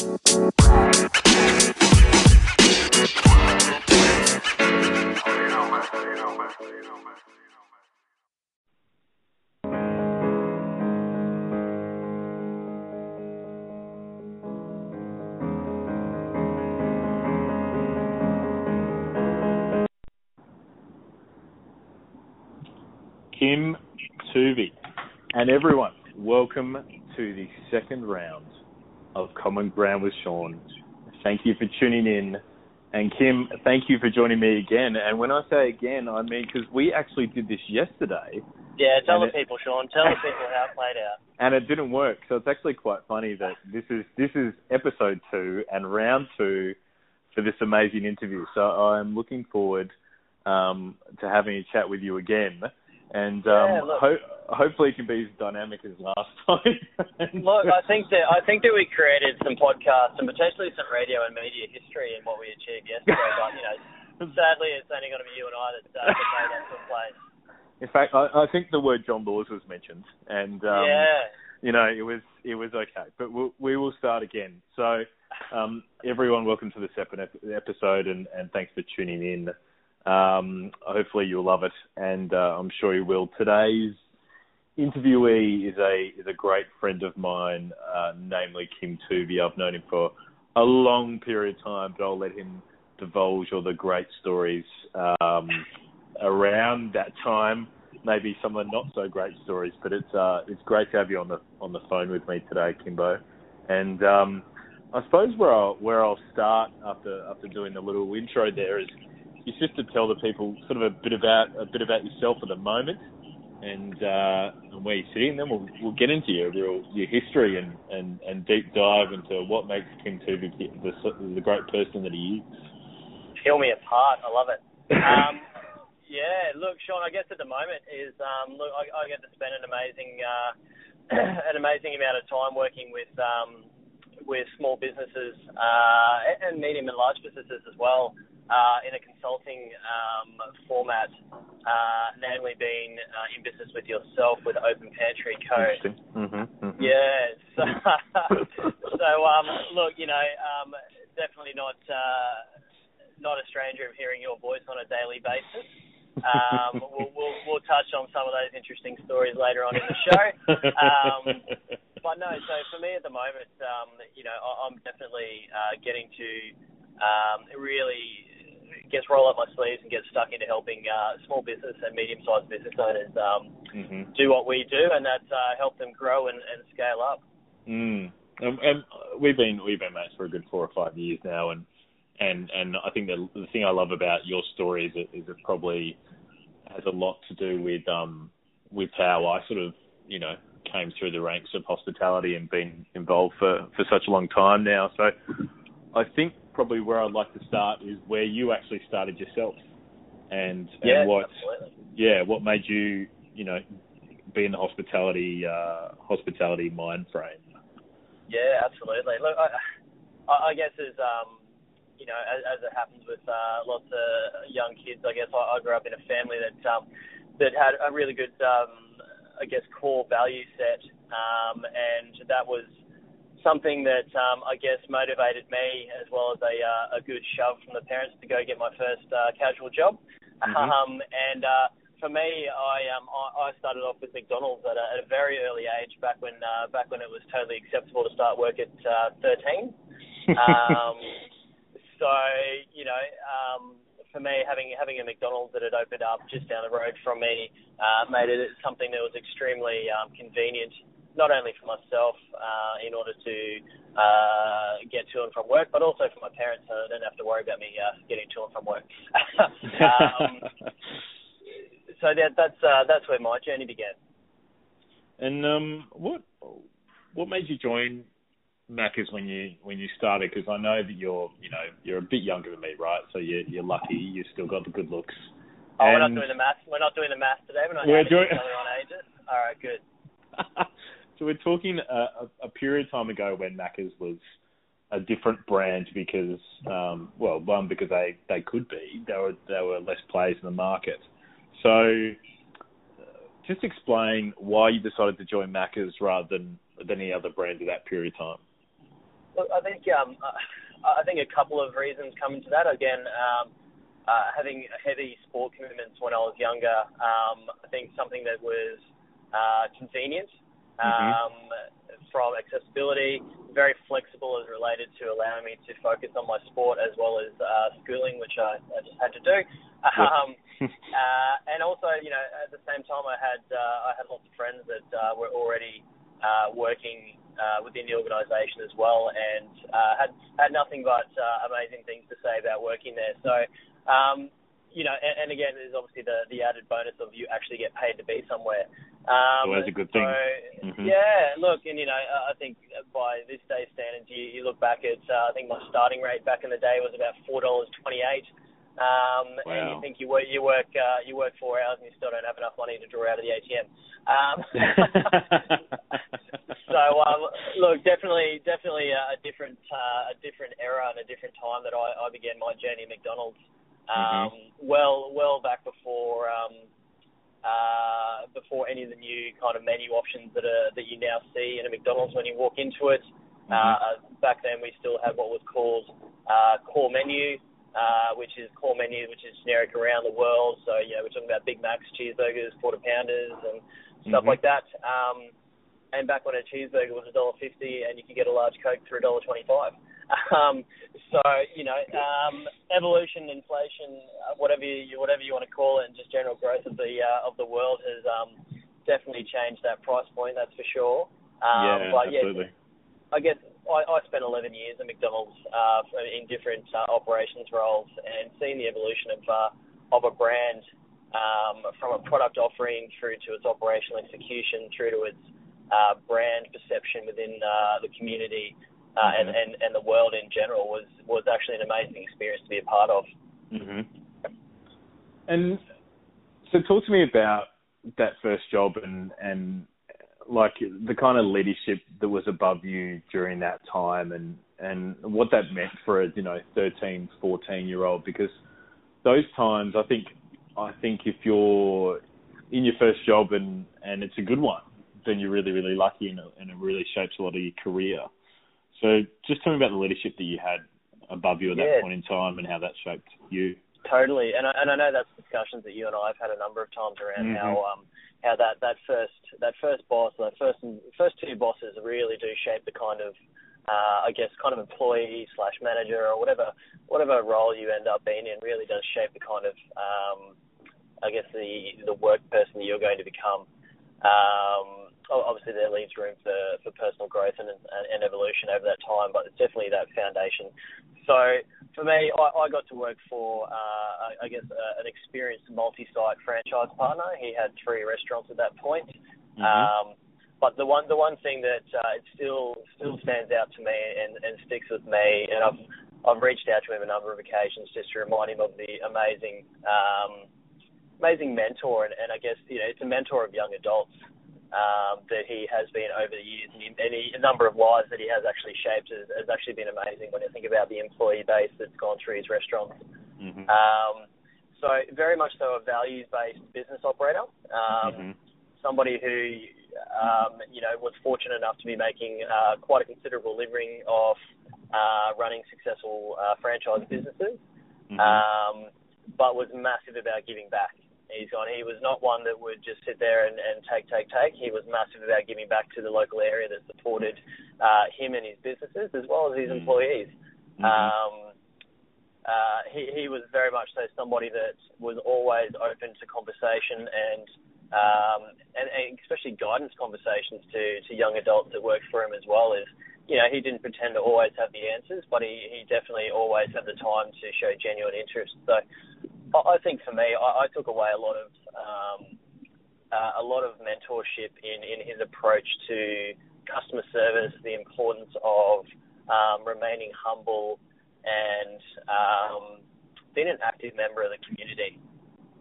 Kim Toovey. And everyone, welcome to the second round of Common Ground with Sean. Thank you for tuning in. And Kim, thank you for joining me again. And when I say again, I mean because we actually did this yesterday. Yeah, tell the it, people, Sean. Tell the people how it played out. And it didn't work. So it's actually quite funny that this is this is episode two and round two for this amazing interview. So I'm looking forward um, to having a chat with you again and um, yeah, ho- hopefully it can be as dynamic as last time. look, I think that I think that we created some podcasts and potentially some radio and media history in what we achieved yesterday. but you know, sadly, it's only going to be you and I that uh, that made that took place. In fact, I, I think the word John Laws was mentioned, and um, yeah, you know, it was it was okay, but we'll, we will start again. So, um, everyone, welcome to the second episode, and, and thanks for tuning in. Um, hopefully you'll love it, and uh, I'm sure you will. Today's interviewee is a is a great friend of mine, uh, namely Kim Toovey. I've known him for a long period of time, but I'll let him divulge all the great stories um, around that time. Maybe some of the not so great stories, but it's uh, it's great to have you on the on the phone with me today, Kimbo. And um, I suppose where I'll where I'll start after after doing the little intro there is you just to tell the people sort of a bit about a bit about yourself at the moment and uh, and where you're sitting. Then we'll we'll get into your real your history and, and, and deep dive into what makes Kim Toovey the, the great person that he is. Peel me apart. I love it. Um, yeah, look, Sean. I guess at the moment is um, look, I, I get to spend an amazing uh, an amazing amount of time working with um, with small businesses uh, and medium and large businesses as well uh, in a consulting um, format, uh, namely being uh, in business with yourself with Open Pantry Co. Mm-hmm, mm-hmm. Yeah. So, so um, look, you know, um, definitely not uh, not a stranger of hearing your voice on a daily basis. Um, we'll, we'll, we'll touch on some of those interesting stories later on in the show. Um, but no, so for me at the moment, um, you know, I'm definitely uh, getting to um, really guess roll up my sleeves and get stuck into helping uh, small business and medium-sized business owners um, mm-hmm. do what we do, and that's uh, help them grow and, and scale up. Mm. Um, and we've been we've been mates for a good four or five years now, and and and I think the the thing I love about your story is it, is it probably has a lot to do with um with how I sort of you know came through the ranks of hospitality and been involved for for such a long time now. So I think probably where I'd like to start is where you actually started yourself, and and yeah, what absolutely. yeah what made you you know be in the hospitality uh, hospitality mind frame. Yeah, absolutely. Look, I, I guess as um, you know, as, as it happens with uh, lots of young kids, I guess I, I grew up in a family that um, that had a really good, um, I guess, core value set, um, and that was something that um, I guess motivated me as well as a, uh, a good shove from the parents to go get my first uh, casual job. Mm-hmm. Um, and uh, for me, I um, I started off with McDonald's at a, at a very early age, back when uh, back when it was totally acceptable to start work at uh, 13. Um, so you know, um, for me, having having a McDonald's that had opened up just down the road from me uh, made it something that was extremely um, convenient not only for myself uh, in order to uh, get to and from work, but also for my parents, so they don't have to worry about me uh, getting to and from work. um, so that, that's uh, that's where my journey began. And um, what what made you join Macca's when you when you started? Because I know that you're you know you're a bit younger than me, right? So you're you're lucky. You still got the good looks. Oh, and we're not doing the math. We're not doing the math today. We're not we're doing... each other on ages. All right, good. so we're talking a, a, period of time ago when Macca's was a different brand because, um, well, one because they, they could be. There were there were less players in the market. So, uh, just explain why you decided to join Macca's rather than than any other brand at that period of time. I, think um, I think a couple of reasons come into that. Again, um, uh, having heavy sport commitments when I was younger, um, I think something that was uh, convenient. Um, mm-hmm. from accessibility, very flexible as related to allowing me to focus on my sport as well as uh, schooling, which I, I just had to do. Um, uh, and also, you know, at the same time, I had uh, I had lots of friends that uh, were already uh, working uh, within the organisation as well, and uh, had had nothing but uh, amazing things to say about working there. So, um, you know, and, and again, there's obviously the the added bonus of you actually get paid to be somewhere. Um, Always a good thing. So, mm-hmm. Yeah, look, and you know, I think by this day's standards, you, you look back at, uh, I think my starting rate back in the day was about four dollars twenty eight. Um, wow. And you think you work you work uh, you work four hours and you still don't have enough money to draw out of the ATM. Um, so um, look, definitely definitely a different uh, a different era and a different time that I, I began my journey at McDonald's. Um, mm-hmm. Well well back before. Um, uh, before any of the new kind of menu options that are that you now see in a McDonald's when you walk into it. Mm-hmm. Uh, back then, we still had what was called uh, core menu, uh, which is core menu, which is generic around the world. So you know, we're talking about Big Macs, cheeseburgers, quarter pounders, and stuff mm-hmm. like that. Um, and back when a cheeseburger was a dollar fifty, and you could get a large Coke for a dollar twenty-five. Um, so you know, um, evolution, inflation, uh, whatever you whatever you want to call it, and just general growth of the uh, of the world has um, definitely changed that price point. That's for sure. Um, yeah, but, absolutely. Yeah, I guess I, I spent 11 years at McDonald's uh, in different uh, operations roles and seeing the evolution of uh, of a brand um, from a product offering through to its operational execution, through to its uh, brand perception within uh, the community uh, mm-hmm. and, and, and the world in general was, was actually an amazing experience to be a part of. Mm-hmm. And so, talk to me about that first job and and like the kind of leadership that was above you during that time and and what that meant for a you know 13 14 year old because those times i think i think if you're in your first job and and it's a good one then you're really really lucky and it, and it really shapes a lot of your career so just tell me about the leadership that you had above you at that point in time and how that shaped you. Totally, and I, and I know that's discussions that you and I have had a number of times around mm-hmm. how um how that that first that first boss, that first first two bosses really do shape the kind of uh, I guess kind of employee slash manager or whatever whatever role you end up being in really does shape the kind of um, I guess the the work person that you're going to become. Um, obviously there leaves room for, for personal growth and, and evolution over that time, but it's definitely that foundation. So for me, I, I got to work for, uh, I guess, uh, an experienced multi-site franchise partner. He had three restaurants at that point. Mm-hmm. Um, but the one the one thing that uh, it still still stands out to me and, and sticks with me, and I've I've reached out to him a number of occasions just to remind him of the amazing um, amazing mentor, and, and I guess you know it's a mentor of young adults um, that he has been over the years, and, he, and he, a number of lives that he has actually shaped has, has actually been amazing when you think about the employee base that's gone through his restaurants. Mm-hmm. Um, so very much so a values-based business operator, um, mm-hmm. somebody who um, you know was fortunate enough to be making uh, quite a considerable living off uh, running successful uh, franchise businesses, mm-hmm. um, but was massive about giving back. He's gone. He was not one that would just sit there and, and take, take, take. He was massive about giving back to the local area that supported uh, him and his businesses as well as his mm-hmm. employees. Mm-hmm. Um, uh, he, he was very much so somebody that was always open to conversation and um, and, and especially guidance conversations to, to young adults that worked for him as well. Is you know he didn't pretend to always have the answers, but he, he definitely always had the time to show genuine interest. So I think for me, I, I took away a lot of um, uh, a lot of mentorship in, in his approach to customer service, the importance of um, remaining humble and um, being an active member of the community.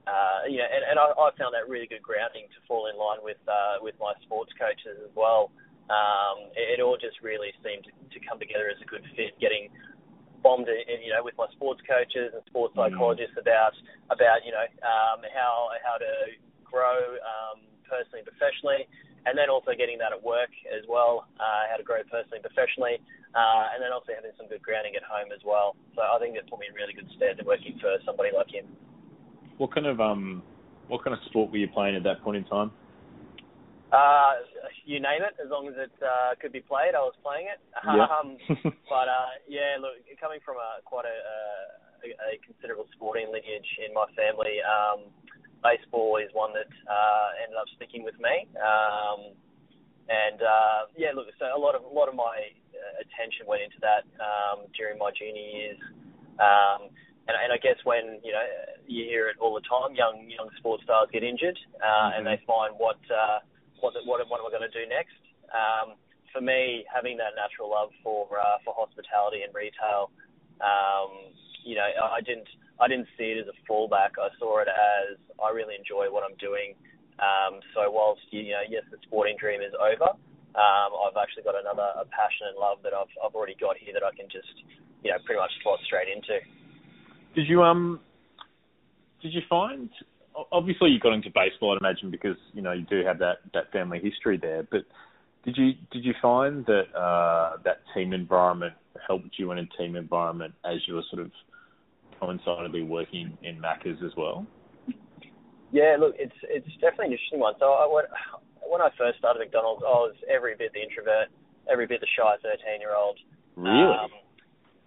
Uh, you know, and, and I, I found that really good grounding to fall in line with uh, with my sports coaches as well. Um, it, it all just really seemed to, to come together as a good fit. Getting bombed, you know, with my sports coaches and sports mm. psychologists mm. about about you know um, how how to grow um, personally and professionally, and then also getting that at work as well, uh, how to grow personally and professionally, uh, and then also having some good grounding at home as well. So I think that put me in really good stead working for somebody like him. What kind of um, what kind of sport were you playing at that point in time? Uh, you name it, as long as it uh, could be played, I was playing it. Yeah. Um, but uh, yeah, look, coming from a quite a, a, a considerable sporting lineage in my family, um, baseball is one that uh, ended up sticking with me. Um, and uh, yeah, look, so a lot of a lot of my uh, attention went into that um, during my junior years. Um, and, and I guess when you know you hear it all the time, young young sports stars get injured, uh, mm-hmm. and they find what uh, what what, what am I going to do next? Um, for me, having that natural love for uh, for hospitality and retail, um, you know, I didn't I didn't see it as a fallback. I saw it as I really enjoy what I'm doing. Um, so whilst you know, yes, the sporting dream is over, um, I've actually got another a passion and love that I've I've already got here that I can just you know pretty much slot straight into. Did you um did you find obviously you got into baseball, I'd imagine, because you know you do have that that family history there. But did you did you find that uh, that team environment helped you in a team environment as you were sort of coincidentally working in Macca's as well? Yeah, look, it's it's definitely an interesting one. So I, when when I first started McDonald's, I was every bit the introvert, every bit the shy thirteen year old. Really? Um,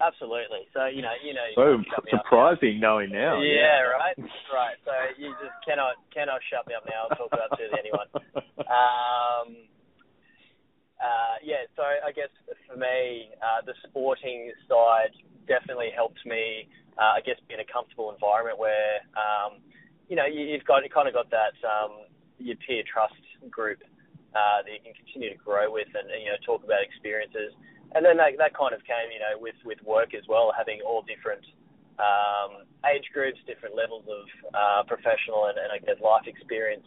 Absolutely. So you know, you know. So surprising knowing now. Yeah, yeah, right, right. So you just cannot cannot shut me up now. I'll talk about to anyone. Um, uh, yeah. So I guess for me, uh, the sporting side definitely helped me. Uh, I guess be in a comfortable environment where, um, you know, you, you've got you kind of got that um, your peer trust group uh, that you can continue to grow with and, and you know talk about experiences and then that, that kind of came, you know, with, with work as well, having all different um, age groups, different levels of uh, professional and, and I guess life experience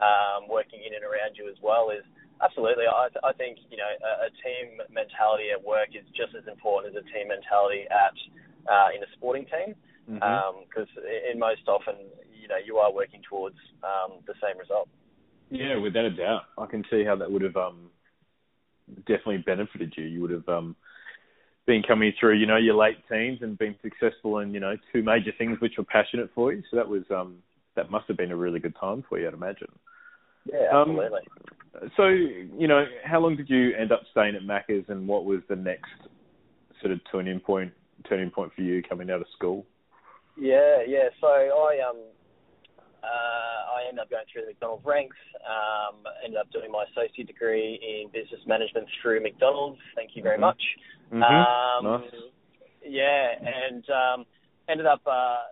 um, working in and around you as well is absolutely. I, I think you know a, a team mentality at work is just as important as a team mentality at uh, in a sporting team because mm-hmm. um, in most often you know you are working towards um, the same result. Yeah, without a doubt, I can see how that would have um, definitely benefited you. You would have um, been coming through, you know, your late teens and been successful in, you know, two major things which were passionate for you. So that was um, that must have been a really good time for you, I'd imagine. Yeah, um, absolutely. Um, so, you know, how long did you end up staying at Macca's, and what was the next sort of turning point turning point for you coming out of school? Yeah, yeah. So I um uh, I ended up going through the McDonald's ranks. Um, ended up doing my associate degree in business management through McDonald's. Thank you very mm-hmm. much. Mm-hmm. Um, nice. Yeah, and um, ended up uh,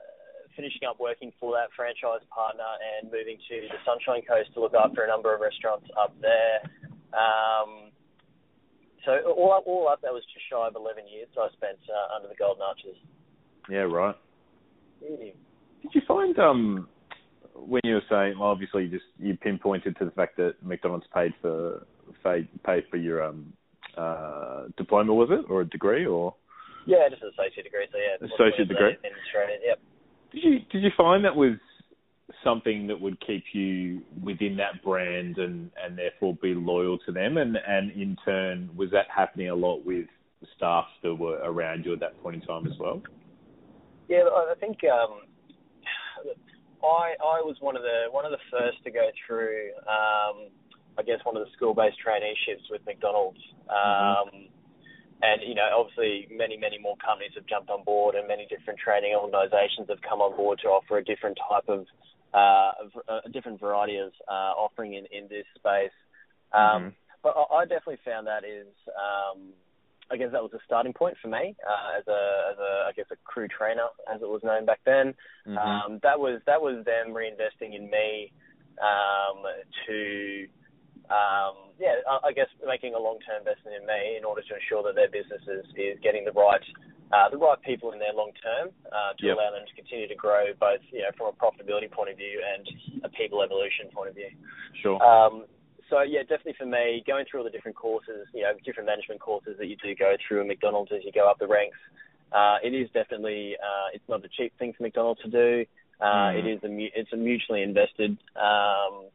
finishing up working for that franchise partner and moving to the Sunshine Coast to look after a number of restaurants up there. Um, so all up, all up, that was just shy of 11 years I spent uh, under the Golden Arches. Yeah, right. Mm. Did you find um when you were saying, well, obviously you just you pinpointed to the fact that McDonald's paid for paid paid for your um uh diploma, was it, or a degree, or? Yeah, just an associate degree. So yeah, associate degree. In Australia, yep. Did you did you find that was something that would keep you within that brand and and therefore be loyal to them, and and in turn was that happening a lot with staff that were around you at that point in time as well? Yeah, I think um, I I was one of the one of the first to go through um, I guess one of the school based traineeships with McDonald's. Um, mm-hmm. And you know, obviously, many many more companies have jumped on board, and many different training organisations have come on board to offer a different type of uh, a different variety of uh, offering in in this space. Um, mm-hmm. But I, I definitely found that is um, I guess that was a starting point for me uh, as a as a I guess a crew trainer as it was known back then. Mm-hmm. Um, that was that was them reinvesting in me um, to um, yeah I, I guess making a long term investment in me in order to ensure that their business is, is getting the right uh, the right people in there long term uh, to yep. allow them to continue to grow both you know from a profitability point of view and a people evolution point of view. Sure. Um, so yeah, definitely for me, going through all the different courses, you know, different management courses that you do go through at McDonald's as you go up the ranks, uh, it is definitely uh, it's not a cheap thing for McDonald's to do. Uh, mm. It is a it's a mutually invested um,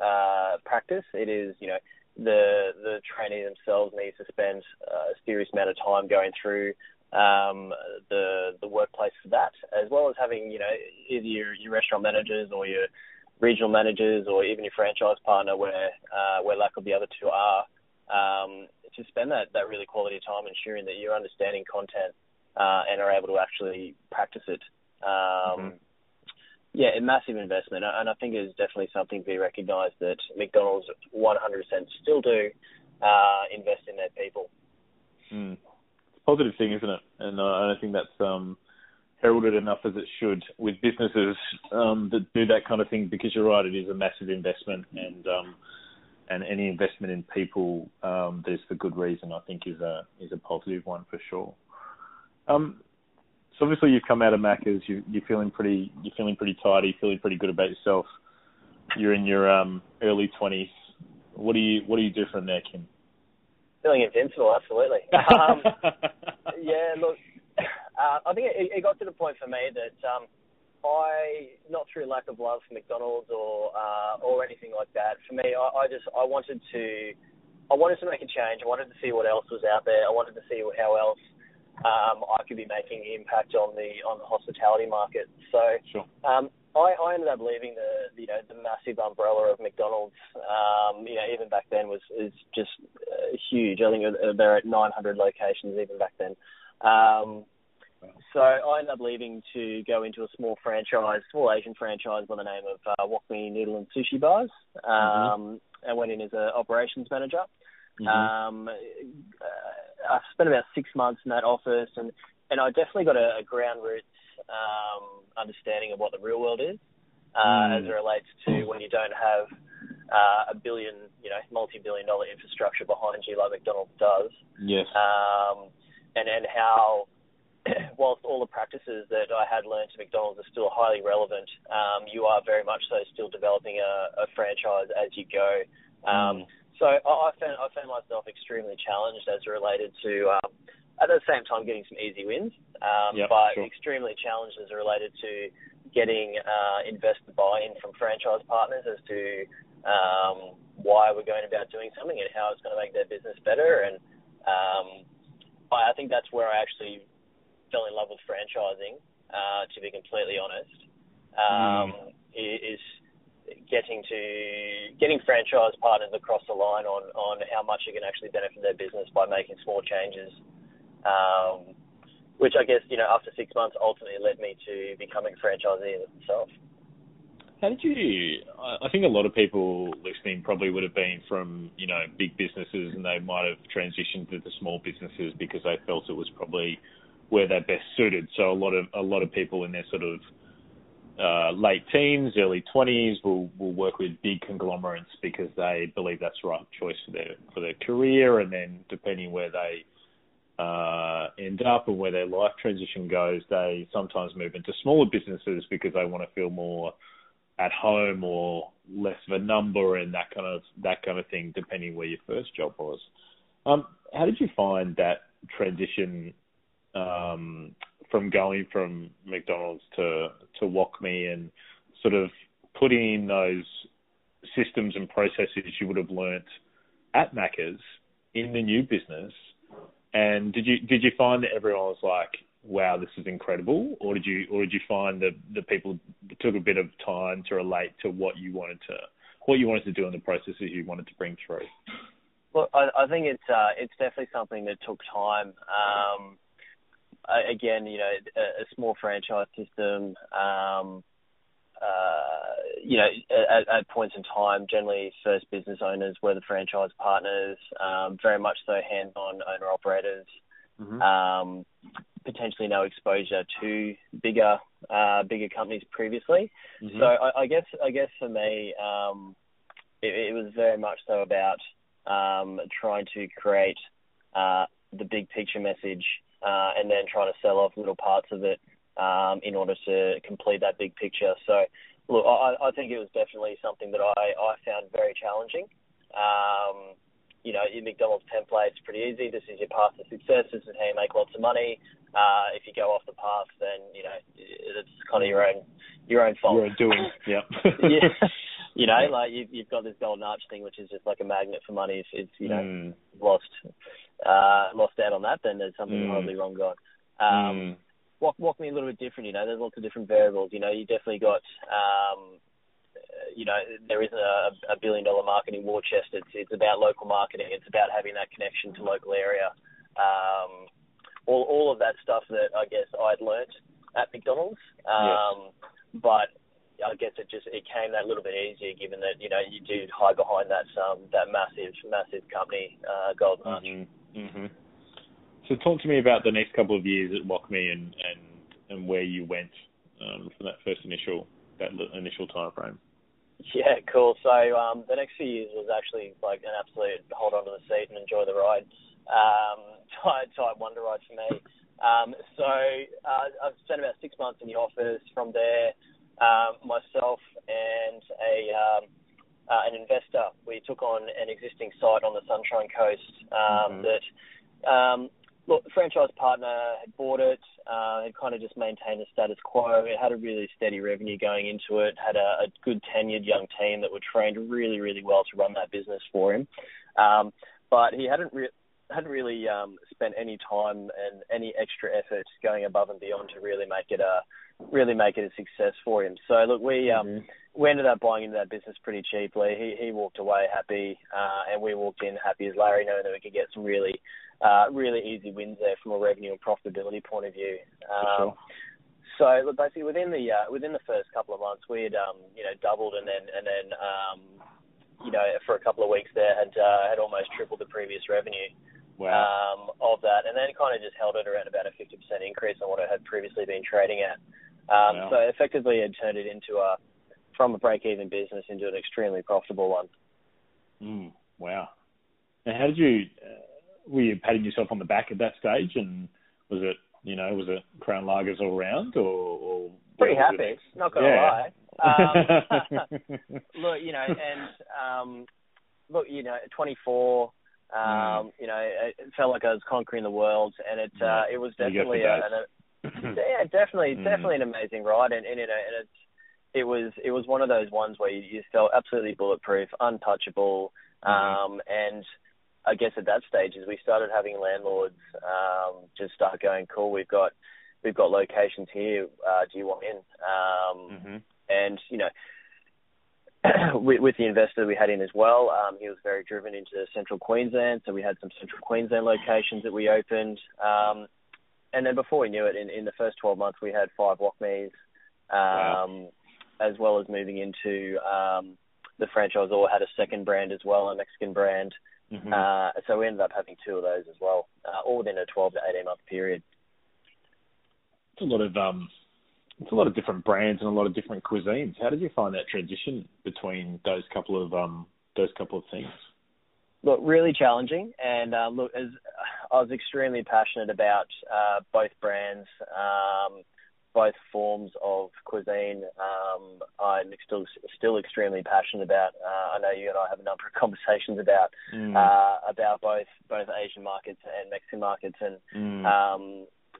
uh, practice. It is, you know, the the trainee themselves need to spend a serious amount of time going through um, the the workplace for that, as well as having, you know, either your, your restaurant managers or your regional managers or even your franchise partner, where uh, where lack of the other two are, um, to spend that that really quality time ensuring that you're understanding content uh, and are able to actually practice it. Um, mm-hmm. Yeah, a massive investment, and I think it is definitely something to be recognised that McDonald's 100% still do uh, invest in their people. Mm. It's a positive thing, isn't it? And uh, I think that's um, heralded enough as it should with businesses um, that do that kind of thing. Because you're right, it is a massive investment, and um, and any investment in people um, that is for good reason, I think, is a is a positive one for sure. Um, so obviously you've come out of Macca's, you, you're feeling pretty, you're feeling pretty tidy, feeling pretty good about yourself. You're in your um, early twenties. What do you, what do you do from there, Kim? Feeling invincible, absolutely. Um, yeah, look, uh, I think it, it got to the point for me that um, I, not through lack of love for McDonald's or uh, or anything like that. For me, I, I just I wanted to I wanted to make a change. I wanted to see what else was out there. I wanted to see how else um, I could be making an impact on the on the hospitality market. So sure. um, I, I ended up leaving the you know the massive umbrella of McDonald's. Um, you know even back then was is just uh, huge. I think they're at 900 locations even back then. Um, so I ended up leaving to go into a small franchise, small Asian franchise by the name of uh, Wok Me Noodle and Sushi Bars. Um, mm-hmm. I went in as an operations manager. Mm-hmm. Um, I spent about six months in that office, and and I definitely got a, a ground roots um, understanding of what the real world is uh, mm. as it relates to when you don't have uh, a billion, you know, multi-billion dollar infrastructure behind you like McDonald's does. Yes. Um, and and how, whilst all the practices that I had learned to McDonald's are still highly relevant, um, you are very much so still developing a, a franchise as you go. Um, mm. So I, I found I found myself extremely challenged as related to um, at the same time getting some easy wins, um, yep, but sure. extremely challenged as related to getting uh, investor buy-in from franchise partners as to um, why we're going about doing something and how it's going to make their business better. And um, I, I think that's where I actually fell in love with franchising. Uh, to be completely honest, um, mm. is getting to getting franchise partners across the line on on how much you can actually benefit their business by making small changes. Um, which I guess you know after six months ultimately led me to becoming a franchisee myself. How did you? I think a lot of people listening probably would have been from you know big businesses, and they might have transitioned to the small businesses because they felt it was probably where they're best suited. So a lot of a lot of people in their sort of uh, late teens, early 20s will will work with big conglomerates because they believe that's the right choice for their for their career, and then depending where they uh, end up and where their life transition goes, they sometimes move into smaller businesses because they want to feel more at home or less of a number and that kind of that kind of thing, depending where your first job was. Um, how did you find that transition um, from going from McDonald's to to Wok Me and sort of putting in those systems and processes you would have learnt at Macca's in the new business. And did you did you find that everyone was like, "Wow, this is incredible," or did you or did you find that the people took a bit of time to relate to what you wanted to what you wanted to do in the processes you wanted to bring through? Well, I, I think it's uh, it's definitely something that took time. Um, again, you know, a, a small franchise system, um, uh, you know, at, at, points in time, generally first business owners were the franchise partners, um, very much so hands-on owner operators. Mm-hmm. Um, potentially no exposure to bigger uh, bigger companies previously. Mm-hmm. So I, I, guess I guess for me, um, it, it, was very much so about um, trying to create uh, the big picture message uh, and then trying to sell off little parts of it um, in order to complete that big picture. So, look, I, I think it was definitely something that I, I found very challenging. Um, you know, your McDonald's template is pretty easy. This is your path to success. This is how you make lots of money. Uh, if you go off the path, then you know it's kind of your own your own fault. Your own doing. yeah. yeah. You know, Yeah. like you, you've got this golden arch thing, which is just like a magnet for money. If it's you know Mm. lost uh, lost out on that, then there's something Mm. horribly wrong going. Um, Mm. walk Wok Me a little bit different. You know, there's lots of different variables. You know, you definitely got. Um, you know, there isn't a, a billion dollar marketing war chest. It's it's about local marketing. It's about having that connection to local area. Um, all all of that stuff that I guess I'd learnt at McDonald's. Um, But I guess it just it came that little bit easier given that you know you do hide behind that um that massive massive company uh, Golden Arch. Mm-hmm. Hmm So talk to me about the next couple of years at Wok Me and and and where you went um, from that first initial that initial time frame. Yeah, cool. So um, the next few years was actually like an absolute hold on to the seat and enjoy the ride um, type, type wonder ride for me. Um, so uh, I've spent about six months in the office. From there, um, myself and a um, uh, an investor, we took on an existing site on the Sunshine Coast um, Mhm. that um, look, the franchise partner had bought it, uh, had kind of just maintained the status quo. It had a really steady revenue going into it, had a, a good tenured young team that were trained really, really well to run that business for him. Um, but he hadn't re- hadn't really um, spent any time and any extra effort going above and beyond to really make it a really make it a success for him. So look, we um, Mhm. We ended up buying into that business pretty cheaply. He he walked away happy, uh, and we walked in happy as Larry, knowing that we could get some really uh, really easy wins there from a revenue and profitability point of view. Um, sure. so basically within the uh, within the first couple of months, we had um, you know doubled and then and then um, you know for a couple of weeks there had uh, had almost tripled the previous revenue Wow. um, of that, and then kind of just held it around about a 50% increase on what it had previously been trading at. Um, Wow. So effectively, it turned it into a from a break-even business into an extremely profitable one. Mm, wow. And how did you? Uh, were you patting yourself on the back at that stage, and was it you know was it Crown Lagers all round, or, or Pretty happy, not gonna Yeah. lie. Um, look, you know, and um, look, you know, 24. Um, Mm. You know, it felt like I was conquering the world, and it uh, it was definitely a, an, yeah, definitely, Mm. definitely an amazing ride, and, and you know, and it's it was it was one of those ones where you, you felt absolutely bulletproof, untouchable, Mhm. um, and I guess at that stage, as we started having landlords um, just start going, cool, we've got we've got locations here. Uh, do you want in? Um, Mhm. and you know, with, with the investor we had in as well, um, he was very driven into central Queensland, so we had some central Queensland locations that we opened. Um, and then before we knew it, in, in the first 12 months, we had five Wok Me's, um, Wow. As well as moving into um, the franchise or had a second brand as well, a Mexican brand. Mhm. Uh, so we ended up having two of those as well, uh, all within a 12 to 18 month period. it's a lot of um, it's a lot of different brands and a lot of different cuisines. How did you find that transition between those couple of um, those couple of things? Look, really challenging, and uh, look, as I was extremely passionate about uh, both brands, um, both forms of cuisine. Um, I'm still still extremely passionate about. Uh, I know you and I have a number of conversations about Mm. uh, about both both Asian markets and Mexican markets, and Mm. um,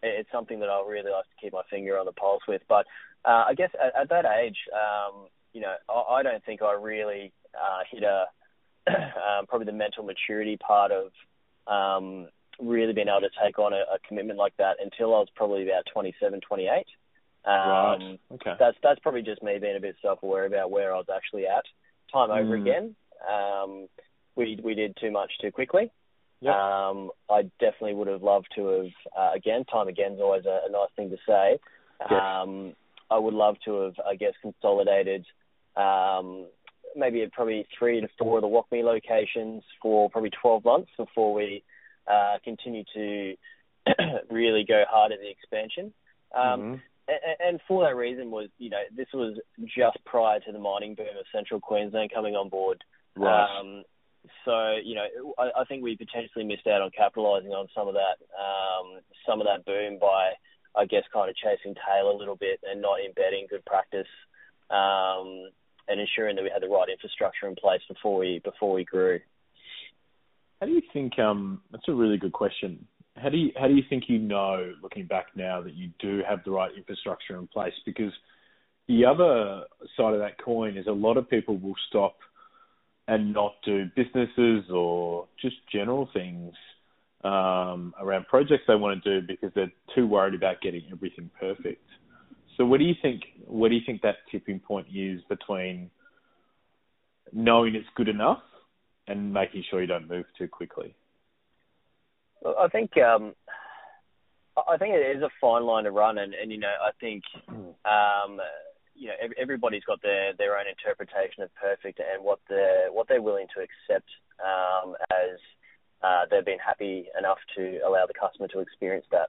it- it's something that I really like to keep my finger on the pulse with. But uh, I guess at, at that age, um, you know, I, I don't think I really uh, hit a um, probably the mental maturity part of um, really being able to take on a, a commitment like that until I was probably about 27, 28. Um, right. Okay. that's that's probably just me being a bit self-aware about where I was actually at. Time over Mm. again, um, we we did too much too quickly. Yep. Um, I definitely would have loved to have uh, again. Time again is always a, a nice thing to say. Yes. Um, I would love to have, I guess, consolidated um, maybe at probably three to four of the Wok Me locations for probably 12 months before we uh, continue to really go hard at the expansion. Um, Mhm. And, and for that reason was, you know, this was just prior to the mining boom of Central Queensland coming on board. Right. Um, so, you know, I, I think we potentially missed out on capitalising on some of that, um, some of that boom by, I guess, kind of chasing tail a little bit and not embedding good practice, um, and ensuring that we had the right infrastructure in place before we before we grew. How do you think? Um, that's a really good question. How do you how do you think you know, looking back now, that you do have the right infrastructure in place? Because the other side of that coin is a lot of people will stop and not do businesses or just general things um, around projects they want to do because they're too worried about getting everything perfect. So, what do you think? What do you think that tipping point is between knowing it's good enough and making sure you don't move too quickly? I think um, I think it is a fine line to run, and, and you know, I think um, you know everybody's got their their own interpretation of perfect and what they're what they're willing to accept um, as uh, they've been happy enough to allow the customer to experience that.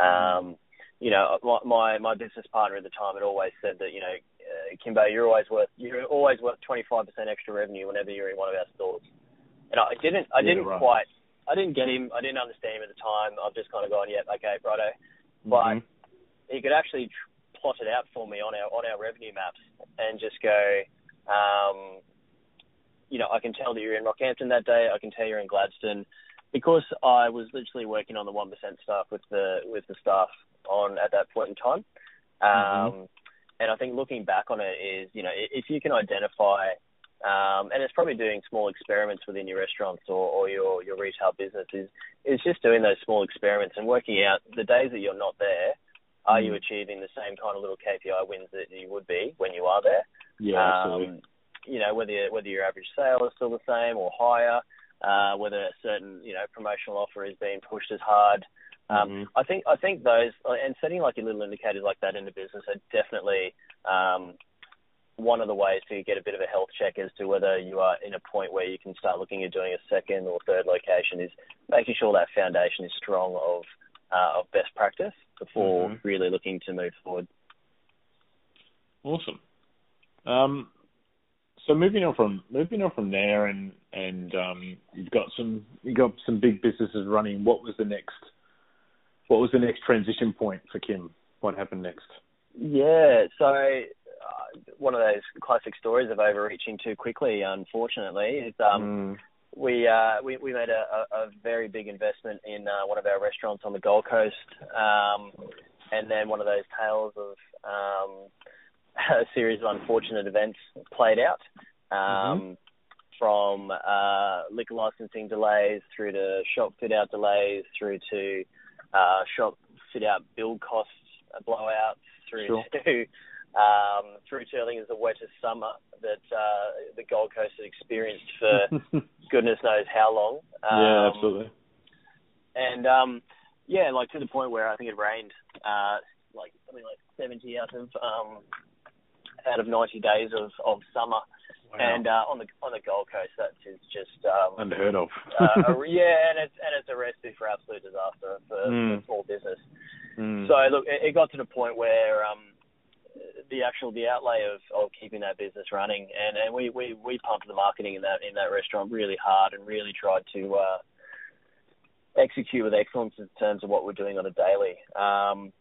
Um, you know, my my business partner at the time had always said that you know, uh, Kimbo, you're always worth you're always worth 25% extra revenue whenever you're in one of our stores. And I didn't I didn't right. quite I didn't get him I didn't understand him at the time. I've just kind of gone, yeah, okay, righto. But Mhm. he could actually tr- plot it out for me on our on our revenue maps and just go, um, you know, I can tell that you're in Rockhampton that day. I can tell you're in Gladstone because I was literally working on the one percent stuff with the with the staff on at that point in time. Um, And I think looking back on it is, you know, if you can identify, um, and it's probably doing small experiments within your restaurants or, or your your retail business is is just doing those small experiments and working out the days that you're not there, are you Mm. achieving the same kind of little KPI wins that you would be when you are there? Yeah, absolutely. Um, you know, whether whether your average sale is still the same or higher, uh, whether a certain you know promotional offer is being pushed as hard. Um, Mhm. I think I think those and setting like your little indicators like that in the business are definitely um, one of the ways to get a bit of a health check as to whether you are in a point where you can start looking at doing a second or third location is making sure that foundation is strong of uh, of best practice before Mhm. really looking to move forward. Awesome. Um, so moving on from moving on from there, and and um, you've got some you got some big businesses running. What was the next? What was the next transition point for Kim? What happened next? Yeah, so one of those classic stories of overreaching too quickly, unfortunately, is um, Mm. we uh, we we made a, a, very big investment in uh, one of our restaurants on the Gold Coast, um, and then one of those tales of um, a series of unfortunate events played out. Um, From uh, liquor licensing delays through to shop fit out delays through to uh, shop fit out build costs blowouts through Sure. to um, through to I think it was the wettest summer that uh, the Gold Coast had experienced for goodness knows how long. Um, yeah, absolutely. And um, yeah, like to the point where I think it rained uh, like something like 70 out of um, out of 90 days of, of summer. Wow. And uh, on the on the Gold Coast, that is just um, Unheard of. uh, a, yeah, and it's and it's a recipe for absolute disaster for, Mm. for small business. Mm. So look, it, it got to the point where um, the actual the outlay of, of keeping that business running, and, and we, we, we pumped the marketing in that in that restaurant really hard, and really tried to uh, execute with excellence in terms of what we're doing on a daily. Um,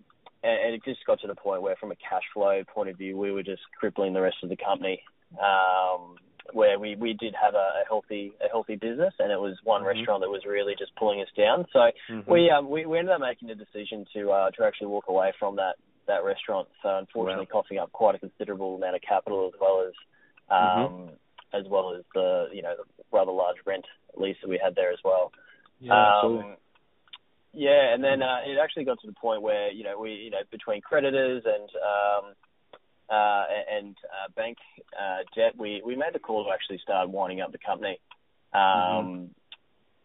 and, and it just got to the point where, from a cash flow point of view, we were just crippling the rest of the company. Um, where we, we did have a, a healthy a healthy business, and it was one Mhm. restaurant that was really just pulling us down. So Mhm. we um we, we ended up making the decision to uh to actually walk away from that that restaurant. So unfortunately, costing up quite a considerable amount of capital as well as um as well as the you know the rather large rent lease that we had there as well. yeah, absolutely. Um, yeah, and then uh, it actually got to the point where you know we you know between creditors and um, uh, and uh, bank uh, debt, we we made the call to actually start winding up the company. Um,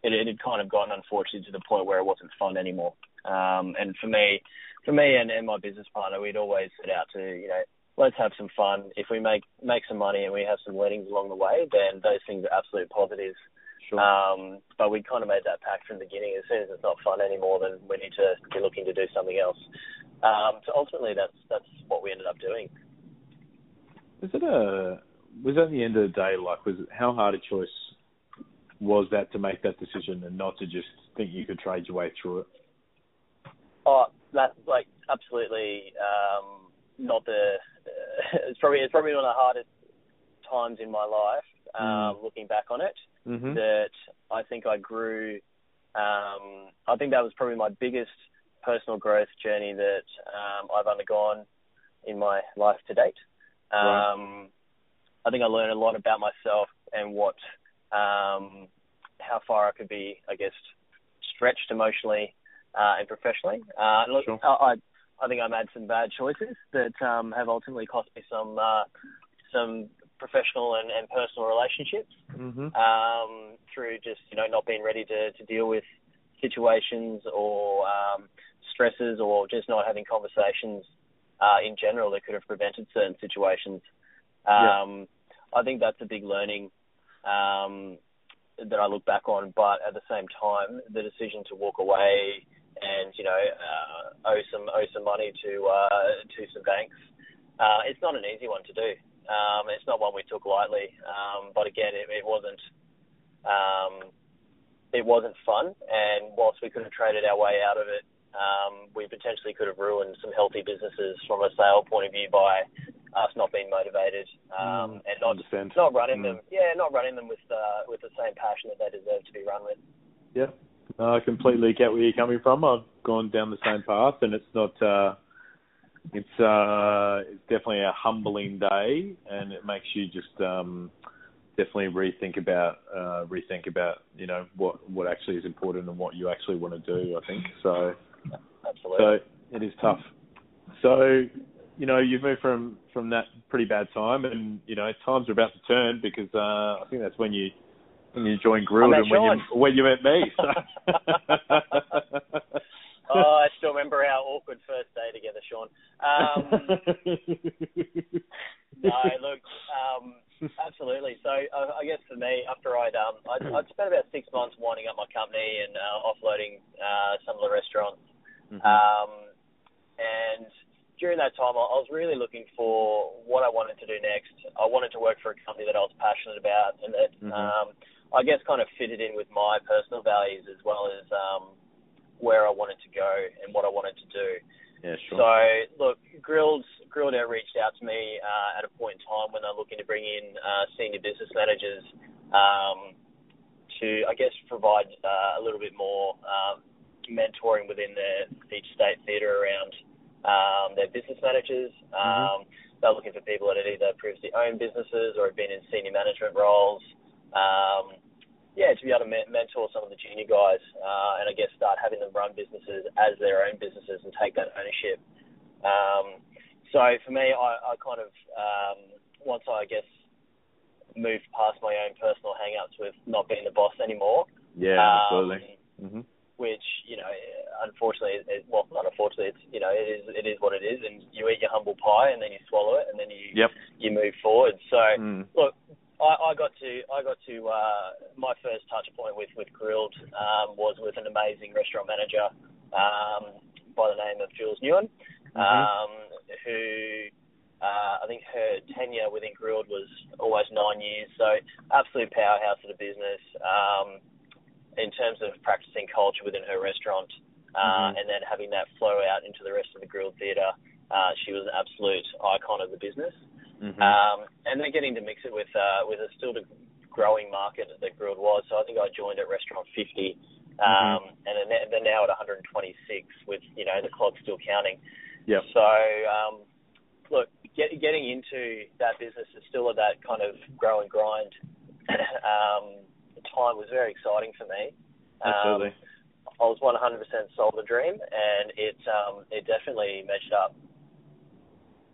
it, it had kind of gotten unfortunately to the point where it wasn't fun anymore. Um, and for me, for me and, and my business partner, we'd always set out to you know let's have some fun. If we make make some money and we have some learnings along the way, then those things are absolute positives. Sure. Um, but we kind of made that pact from the beginning. As soon as it's not fun anymore, then we need to be looking to do something else. Um, so ultimately, that's that's what we ended up doing. Was it a was that at the end of the day like was it, how hard a choice was that to make that decision and not to just think you could trade your way through it? Oh, that's like absolutely um, not the. it's probably it's probably one of the hardest times in my life. Um, Looking back on it, Mm-hmm. that I think I grew. Um, I think that was probably my biggest personal growth journey that um, I've undergone in my life to date. Um, Right. I think I learned a lot about myself and what um, how far I could be, I guess, stretched emotionally uh, and professionally. Uh, and look, Sure. I, I think I made some bad choices that um, have ultimately cost me some uh, some professional and, and personal relationships Mm-hmm. um, through just you know not being ready to, to deal with situations or um, stresses or just not having conversations uh, in general that could have prevented certain situations. Yeah. Um, I think that's a big learning um, that I look back on, but at the same time, the decision to walk away and you know uh, owe some owe some money to uh, to some banks, uh, it's not an easy one to do. Um, it's not one we took lightly, um, but again, it, it wasn't um, it wasn't fun. And whilst we could have traded our way out of it, um, we potentially could have ruined some healthy businesses from a sale point of view by us not being motivated um, and not not running Mm. them. Yeah, not running them with uh, with the same passion that they deserve to be run with. Yeah, no, I completely get where you're coming from. I've gone down the same path, and it's not. Uh, it's uh, it's definitely a humbling day, and it makes you just um, definitely rethink about uh, rethink about you know what what actually is important and what you actually want to do. I think so. Absolutely. So it is tough. So you know you've moved from from that pretty bad time, and you know times are about to turn because uh, I think that's when you you joined and when you when you met me. So. oh, I still remember our awkward first day together, Sean. Um, no, look, um, absolutely. So uh, I guess for me, after I'd um, I'd, I'd spent about six months winding up my company and uh, offloading uh, some of the restaurants. Mhm. Um, and during that time, I I was really looking for what I wanted to do next. I wanted to work for a company that I was passionate about and that Mhm. um, I guess kind of fitted in with my personal values as well as um, where I wanted to go and what I wanted to do. yeah, sure. So, look, Grill'd Grill'd Out reached out to me uh, at a point in time when they're looking to bring in uh, senior business managers um, to, I guess, provide uh, a little bit more um, mentoring within their each state theatre around um, their business managers. Um, They're looking for people that had either previously owned businesses or had been in senior management roles. Um, yeah, to be able to me- mentor some of the junior guys, uh, and I guess start having them run businesses as their own businesses and take that ownership. Um, so for me, I, I kind of um, once I guess moved past my own personal hang-ups with not being the boss anymore. yeah, um, absolutely. hmm Which you know, unfortunately, it, well, not unfortunately, it's you know, it is it is what it is, and you eat your humble pie, and then you swallow it, and then you Yep. you move forward. So Mm. look, I, I got to I got to uh, my first touch point with with Grill'd um, was with an amazing restaurant manager um, by the name of Jules Nguyen, um, who uh, I think her tenure within Grill'd was almost nine years. So absolute powerhouse of the business um, in terms of practicing culture within her restaurant, uh, Mhm. and then having that flow out into the rest of the Grill'd theatre. Uh, she was an absolute icon of the business. Mhm. Um, and then getting to mix it with uh, with a still the growing market that Grill'd was. So I think I joined at restaurant 50, um, and then they're- they're now at 126 with you know the clock still counting. Yep. So um, look, get, getting into that business is still at that kind of grow and grind um, time was very exciting for me. Um, Absolutely. I was 100% sold the dream, and it um, it definitely measured up.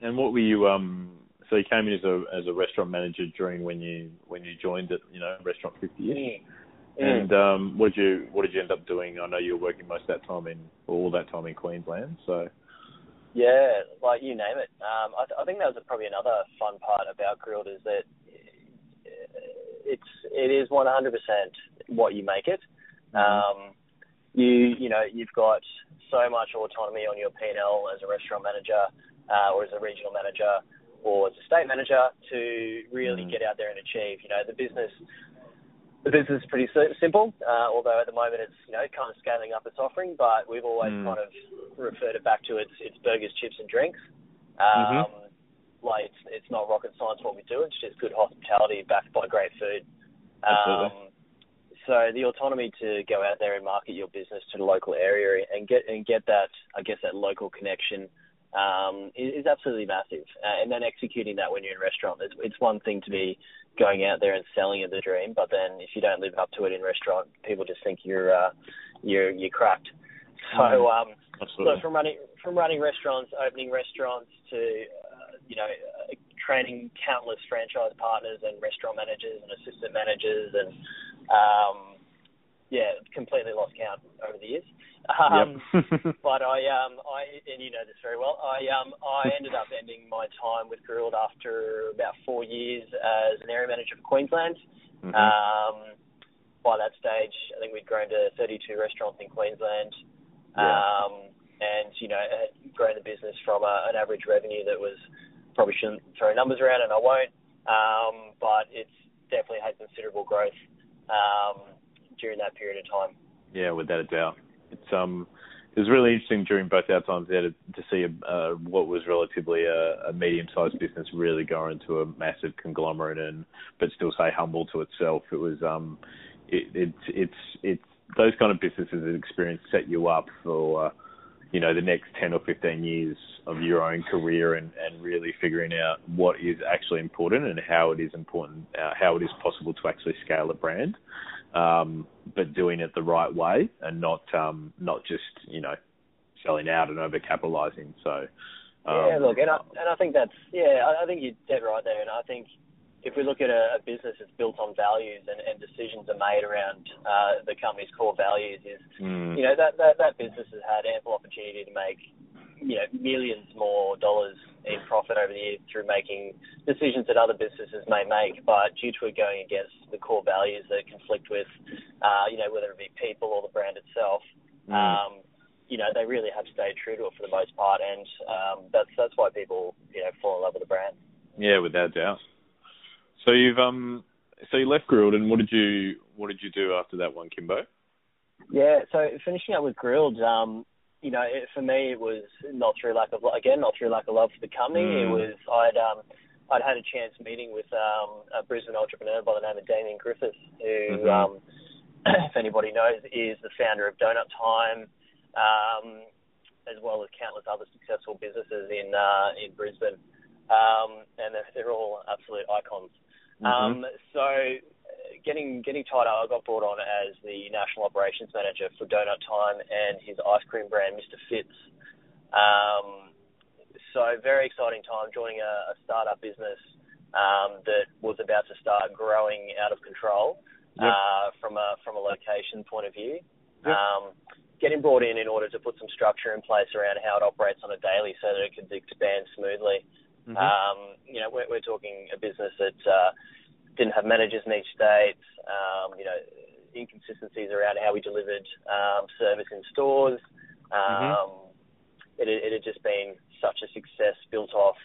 And what were you? Um, so you came in as a as a restaurant manager during when you when you joined at you know restaurant fifty ish. Mm. And um, what did you what did you end up doing? I know you were working most of that time in all that time in Queensland. So Yeah, like you name it. Um, I, th- I think that was probably another fun part about Grill'd is that it's it is 100% what you make it. Um, you you know you've got so much autonomy on your P&L as a restaurant manager uh, or as a regional manager or as a state manager to really Mm. get out there and achieve. You know the business. The business is pretty simple, uh, although at the moment it's you know kind of scaling up its offering, but we've always Mm. kind of referred it back to its its burgers, chips, and drinks. Um, Like it's it's not rocket science what we do; it's just good hospitality backed by great food. Um, so the autonomy to go out there and market your business to the local area and get and get that I guess that local connection um, is, is absolutely massive. Uh, and then executing that when you're in restaurant, it's, it's one thing to be going out there and selling it the dream, but then if you don't live up to it in restaurant, people just think you're uh, you're you're cracked. So Mm-hmm. um, Absolutely. so from running from running restaurants, opening restaurants to uh, you know uh, training countless franchise partners and restaurant managers and assistant managers and um, yeah, completely lost count over the years. Um, yep. but I um I and you know this very well. I um I ended up ending my time with Grill'd after about four years as an area manager for Queensland. Mhm. Um, by that stage, I think we'd grown to 32 restaurants in Queensland. Yeah. Um, and you know, grown the business from a, an average revenue that was probably shouldn't throw numbers around, and I won't. Um, but it's definitely had considerable growth um, during that period of time. Yeah, without a doubt. It's um, it was really interesting during both our times there to, to see uh, what was relatively a, a medium-sized business really go into a massive conglomerate and but still stay humble to itself. It was um, it, it's it's it's those kind of businesses and experience set you up for uh, you know the next ten or fifteen years of your own career and and really figuring out what is actually important and how it is important, uh, how it is possible to actually scale a brand um, but doing it the right way and not um, not just you know selling out and overcapitalizing. So um, yeah, look, and I, and I think that's yeah, I, I think you're dead right there, and I think if we look at a, a business that's built on values and, and decisions are made around uh, the company's core values, is mm, you know that, that that business has had ample opportunity to make you know millions more dollars in profit over the years through making decisions that other businesses may make, but due to it going against the core values that conflict with, uh, you know, whether it be people or the brand itself, mm, um, you know, they really have stayed true to it for the most part, and um, that's that's why people, you know, fall in love with the brand. yeah, without doubt. So you've um so you left Grill'd and what did you what did you do after that one, Kimbo? Yeah, so finishing up with Grill'd, um, you know, it, for me it was not through lack of again, not through lack of love for the company. Mm. It was I'd um, I'd had a chance meeting with um, a Brisbane entrepreneur by the name of Damien Griffiths, who, Mhm. um, if anybody knows, is the founder of Doughnut Time, um, as well as countless other successful businesses in uh, in Brisbane, um, and they're, they're all absolute icons. Mm-hmm. Um, so getting getting tied up, I got brought on as the national operations manager for Doughnut Time and his ice cream brand, Mr. Fitz. Um, so very exciting time joining a, a startup business um, that was about to start growing out of control Yep. uh, from a from a location point of view. Yep. Um, getting brought in in order to put some structure in place around how it operates on a daily so that it could expand smoothly. Mhm. Um, you know, we're, we're talking a business that uh, didn't have managers in each state. Um, you know, inconsistencies around how we delivered um, service in stores. Um, it, it had just been such a success, built off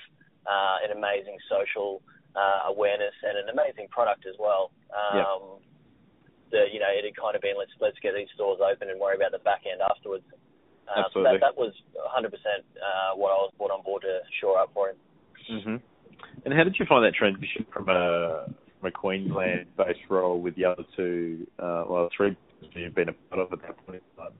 uh, an amazing social uh, awareness and an amazing product as well. Um, That you know, it had kind of been let's let's get these stores open and worry about the back end afterwards. Uh, so Absolutely. that that was 100% uh, what I was brought on board to shore up for him. hmm And how did you find that transition from a from a Queensland-based role with the other two, uh, well, three you've been a part of at that point in time,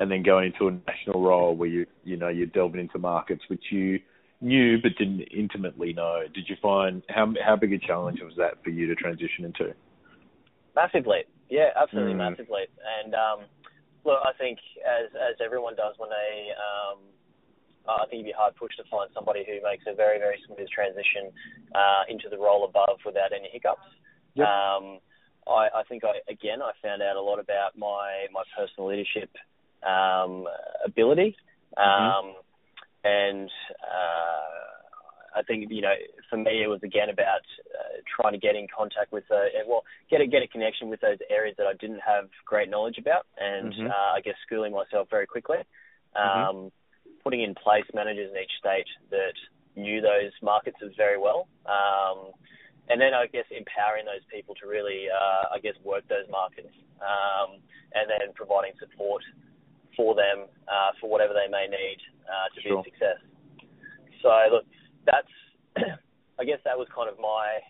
and then going into a national role where you you know you're delving into markets which you knew but didn't intimately know. Did you find how how big a challenge was that for you to transition into? Massively, yeah, absolutely Mm. massively. And um, look, I think as as everyone does when they, um, I think you'd be hard pushed to find somebody who makes a very very smooth transition uh, into the role above without any hiccups. Yep. Um, I, I think I again I found out a lot about my my personal leadership um, ability, um, and uh, I think you know for me it was again about uh, trying to get in contact with uh, well get a get a connection with those areas that I didn't have great knowledge about, and Mhm. uh, I guess schooling myself very quickly, um, putting in place managers in each state that knew those markets very well. Um, and then I guess empowering those people to really, uh, I guess, work those markets, um, and then providing support for them uh, for whatever they may need uh, to Sure. be a success. So look, that's, I guess that was kind of my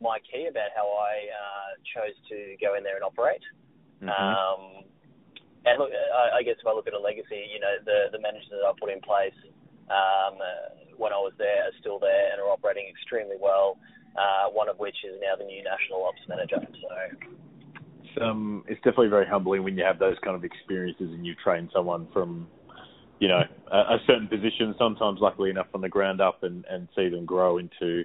my key about how I uh, chose to go in there and operate. Mhm. Um, and look, I, I guess if I look at a legacy, you know, the the managers that I put in place um, uh, when I was there are still there and are operating extremely well. Uh, one of which is now the new national ops manager. So it's, um, it's definitely very humbling when you have those kind of experiences and you train someone from, you know, a, a certain position. Sometimes, luckily enough, on the ground up and, and see them grow into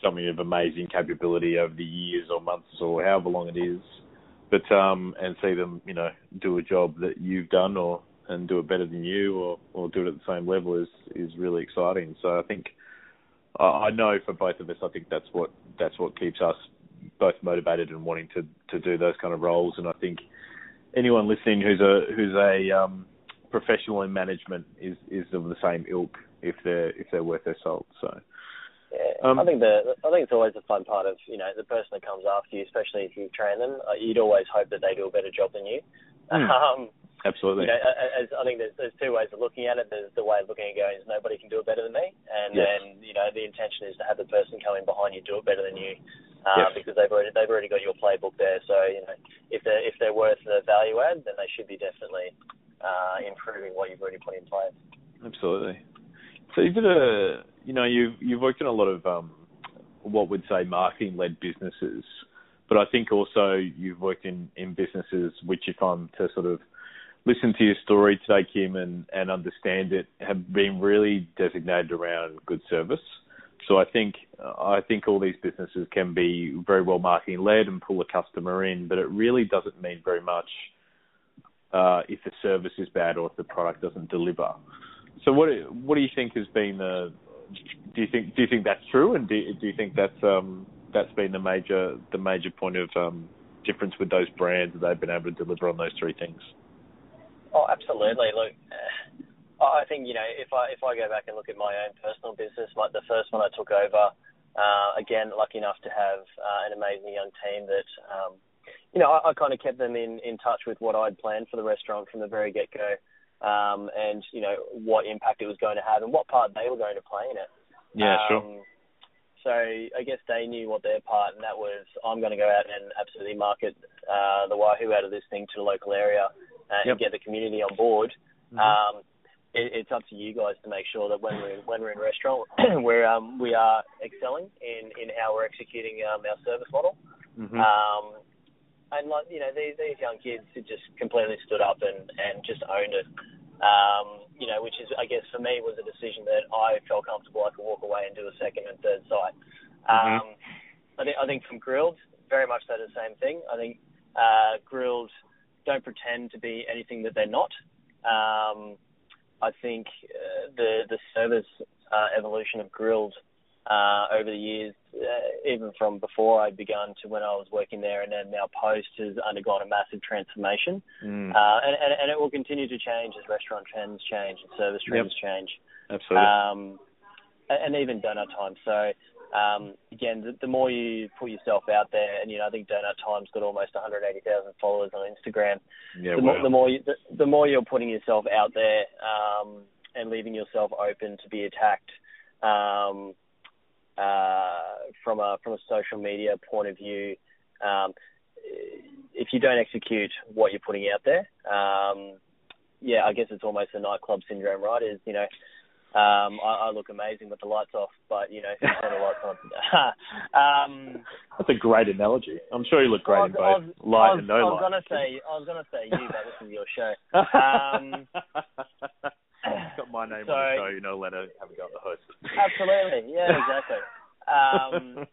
something of amazing capability over the years or months or however long it is. But um, and see them, you know, do a job that you've done or and do it better than you or, or do it at the same level is is really exciting. So I think uh, I know for both of us, I think that's what that's what keeps us both motivated and wanting to to do those kind of roles. And I think anyone listening who's a who's a um, professional in management is is of the same ilk if they're if they're worth their salt. So. Yeah, um, I think the I think it's always a fun part of you know the person that comes after you, especially if you train them. Uh, you'd always hope that they do a better job than you. Mm. Um, Absolutely. You know, as, I think there's, there's two ways of looking at it. There's the way of looking at going is nobody can do it better than me, and yes. then you know the intention is to have the person coming behind you do it better than you, uh, yes. because they've already they've already got your playbook there. So you know if they're if they're worth the value add, then they should be definitely uh, improving what you've already put in place. Absolutely. So you've been a you know you've you've worked in a lot of um, what would say marketing led businesses, but I think also you've worked in in businesses which if I'm to sort of listen to your story today, Kim, and, and understand it, have been really designated around good service. So I think I think all these businesses can be very well marketing led and pull a customer in, but it really doesn't mean very much uh, if the service is bad or if the product doesn't deliver. So what what do you think has been the do you think do you think that's true and do, do you think that's um, that's been the major the major point of um, difference with those brands that they've been able to deliver on those three things? Oh, absolutely. Look, I think you know if I if I go back and look at my own personal business, like the first one I took over, uh, again lucky enough to have uh, an amazing young team that. Um, you know, I, I kind of kept them in, in touch with what I'd planned for the restaurant from the very get go, um, and you know what impact it was going to have and what part they were going to play in it. Yeah, um, sure. So I guess they knew what their part, and that was I'm going to go out and absolutely market uh, the Wahoo out of this thing to the local area uh, yep. and get the community on board. Mm-hmm. Um, it, it's up to you guys to make sure that when we're when we're in restaurant, we're um, we are excelling in in how we're executing um, our service model. Mm-hmm. Um, and like you know, these these young kids who just completely stood up and and just owned it. Um, you know, which is I guess for me was a decision that I felt comfortable I could walk away and do a second and third site. Mm-hmm. Um, I think I think from Grill'd, very much so the same thing. I think uh, Grill'd don't pretend to be anything that they're not. Um, I think uh, the the service uh, evolution of Grill'd uh, over the years, uh, even from before I'd begun to when I was working there, and then now post has undergone a massive transformation, mm. uh, and, and, and it will continue to change as restaurant trends change and service trends yep. change. Absolutely. Um, and even Doughnut Time. So um, again, the, the, more you put yourself out there, and you know, I think Doughnut Time's got almost 180,000 followers on Instagram. Yeah, the, wow. more, the more you, the, the, more you're putting yourself out there um, and leaving yourself open to be attacked um, uh, from a from a social media point of view. Um, if you don't execute what you're putting out there, um, yeah, I guess it's almost a nightclub syndrome, right? Is you know um, I, I look amazing with the lights off, but you know, if you turn the lights on. um, That's a great analogy. I'm sure you look great was, in both was, light was, and no light. I light. was gonna say, I was gonna say you, but this is your show. Um, my name so, on the show. You know, let her have a go at the host. Absolutely, yeah, exactly. Um,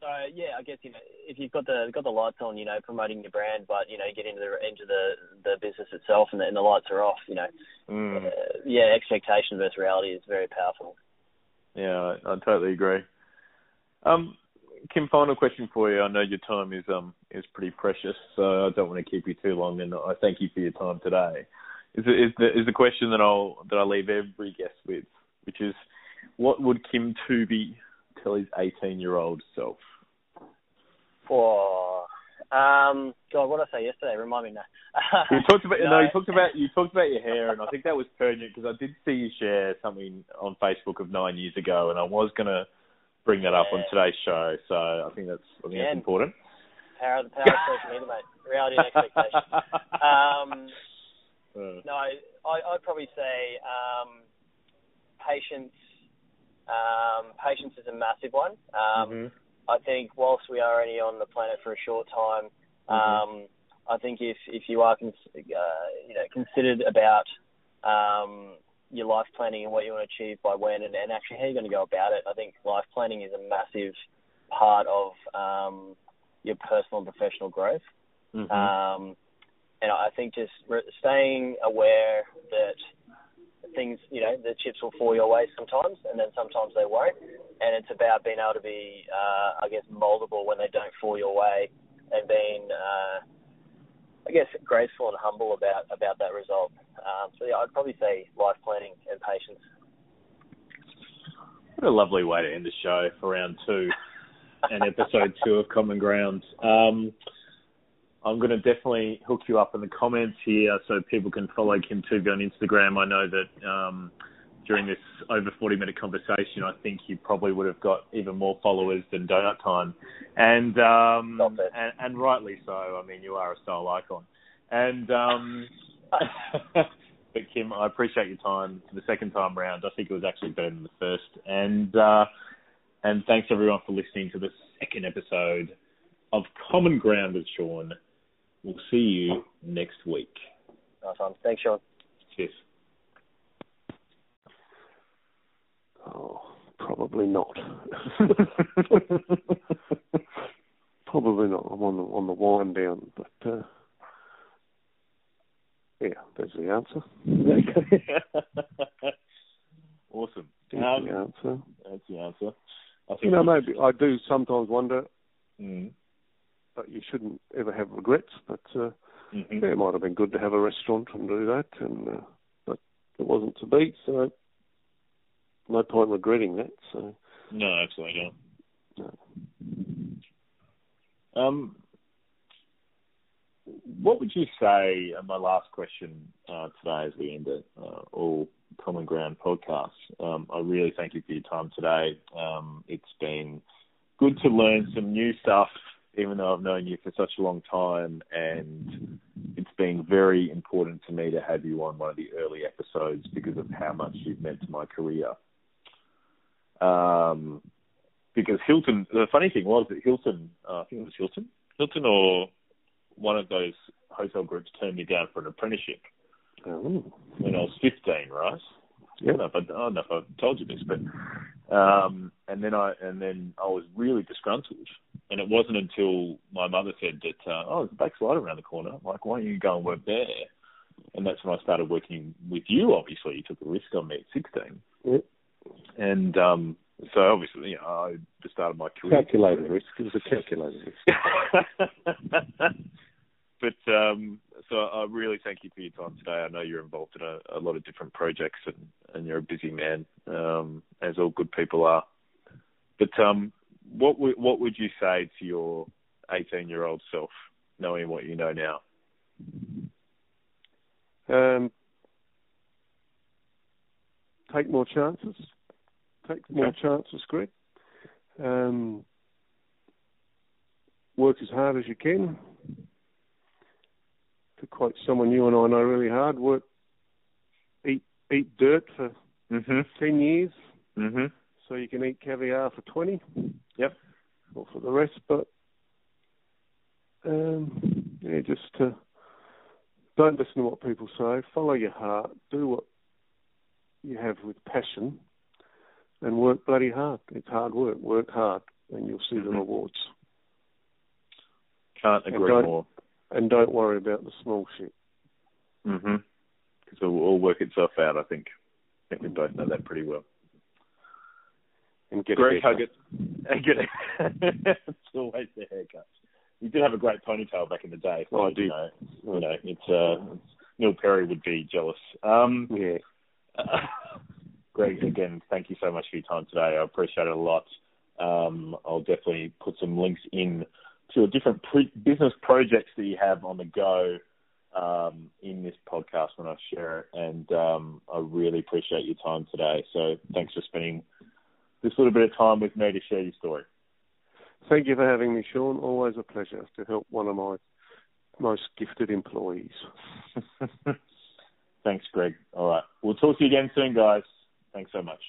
so yeah, I guess you know if you've got the got the lights on, you know, promoting your brand, but you know, you get into the into the the business itself, and the, and the lights are off. You know, mm. uh, yeah, expectation versus reality is very powerful. Yeah, I, I totally agree. Um, Kim, final question for you. I know your time is um is pretty precious, so I don't want to keep you too long, and I thank you for your time today. Is is the is the question that I'll that I leave every guest with, which is, what would Kim Toovey tell his 18 year old self? Oh, um, God, what did I say yesterday? Remind me now. you talked about no. no, you talked about you talked about your hair, and I think that was pertinent because I did see you share something on Facebook of nine years ago, and I was gonna bring that up yeah. on today's show. So I think that's I think yeah. that's important. Power, the power of social media, mate. Reality and expectation. um, uh. no, I, I'd probably say um, patience. Um, patience is a massive one. Um, Mhm. I think whilst we are only on the planet for a short time, um, I think if if you are cons- uh, you know considered about um, your life planning and what you want to achieve by when and, and actually how you're going to go about it, I think life planning is a massive part of um, your personal and professional growth. Mhm. Um, and I think just re- staying aware that things, you know, the chips will fall your way sometimes, and then sometimes they won't. And it's about being able to be, uh, I guess, moldable when they don't fall your way, and being, uh, I guess, graceful and humble about about that result. Um, so yeah, I'd probably say life planning and patience. What a lovely way to end the show for round two and episode two of Common Ground. Um, I'm going to definitely hook you up in the comments here so people can follow Kim Toovey on Instagram. I know that um, during this over 40 minute conversation, I think you probably would have got even more followers than Doughnut Time, and um, and, and rightly so. I mean, you are a style icon, and um, but Kim, I appreciate your time for the second time round. I think it was actually better than the first, and uh, and thanks everyone for listening to the second episode of Common Ground with Sean. We'll see you next week. Nice one. Thanks, Sean. Cheers. Oh, probably not. probably not. I'm on the on the wind down, but uh, yeah, there's the answer. awesome. There's Um, the answer. that's the answer. I think You know, maybe I do sometimes wonder, Mm, but you shouldn't ever have regrets. But uh, mhm. yeah, it might have been good to have a restaurant and do that, and uh, but it wasn't to be, so no point regretting that. So No, absolutely not. no. Um, what would you say? Uh, my last question uh, today, as we end it, uh, all Common Ground podcast. Um, I really thank you for your time today. Um, it's been good to learn some new stuff, even though I've known you for such a long time, and it's been very important to me to have you on one of the early episodes because of how much you've meant to my career. Um, because Hilton, the funny thing was that Hilton, uh, I think it was Hilton, Hilton or one of those hotel groups turned me down for an apprenticeship Oh, when I was 15, right? yeah. I don't know if I, I don't know if I told you this, but um, and then I and then I was really disgruntled, and it wasn't until my mother said that uh, oh, there's a backslide around the corner. I'm like, why don't you go and work there? And that's when I started working with you. Obviously, you took a risk on me at 16, Yep. and um, so obviously, you know, I just started my career. Calculated risk. It was a calculated risk. but um, so I really thank you for your time today. I know you're involved in a, a lot of different projects and, and you're a busy man, um, as all good people are. But um, what w- what would you say to your 18 year old self, knowing what you know now? Um, take more chances. Take more Okay. chances, Greg. Um, work as hard as you can. To quote someone you and I know really hard, work, eat eat dirt for Mhm. ten years, Mhm. so you can eat caviar for twenty. Yep. Or for the rest, but um, yeah, just uh, don't listen to what people say. Follow your heart. Do what you have with passion, and work bloody hard. It's hard work. Work hard, and you'll see the Mhm. rewards. Can't agree more. And don't worry about the small shit. Mhm. Because it will all work itself out. I think. I think we both know that pretty well. And get Great a haircut. hug it. And get it. it's always the haircut. You did have a great ponytail back in the day. Oh, I you. Know, you know, it's uh, Neil Perry would be jealous. Um, Yeah. Greg, again, thank you so much for your time today. I appreciate it a lot. Um, I'll definitely put some links in to different pre- business projects that you have on the go um, in this podcast when I share it. And um, I really appreciate your time today. So thanks for spending this little bit of time with me to share your story. Thank you for having me, Sean. Always a pleasure to help one of my most gifted employees. Thanks, Greg. All right. We'll talk to you again soon, guys. Thanks so much.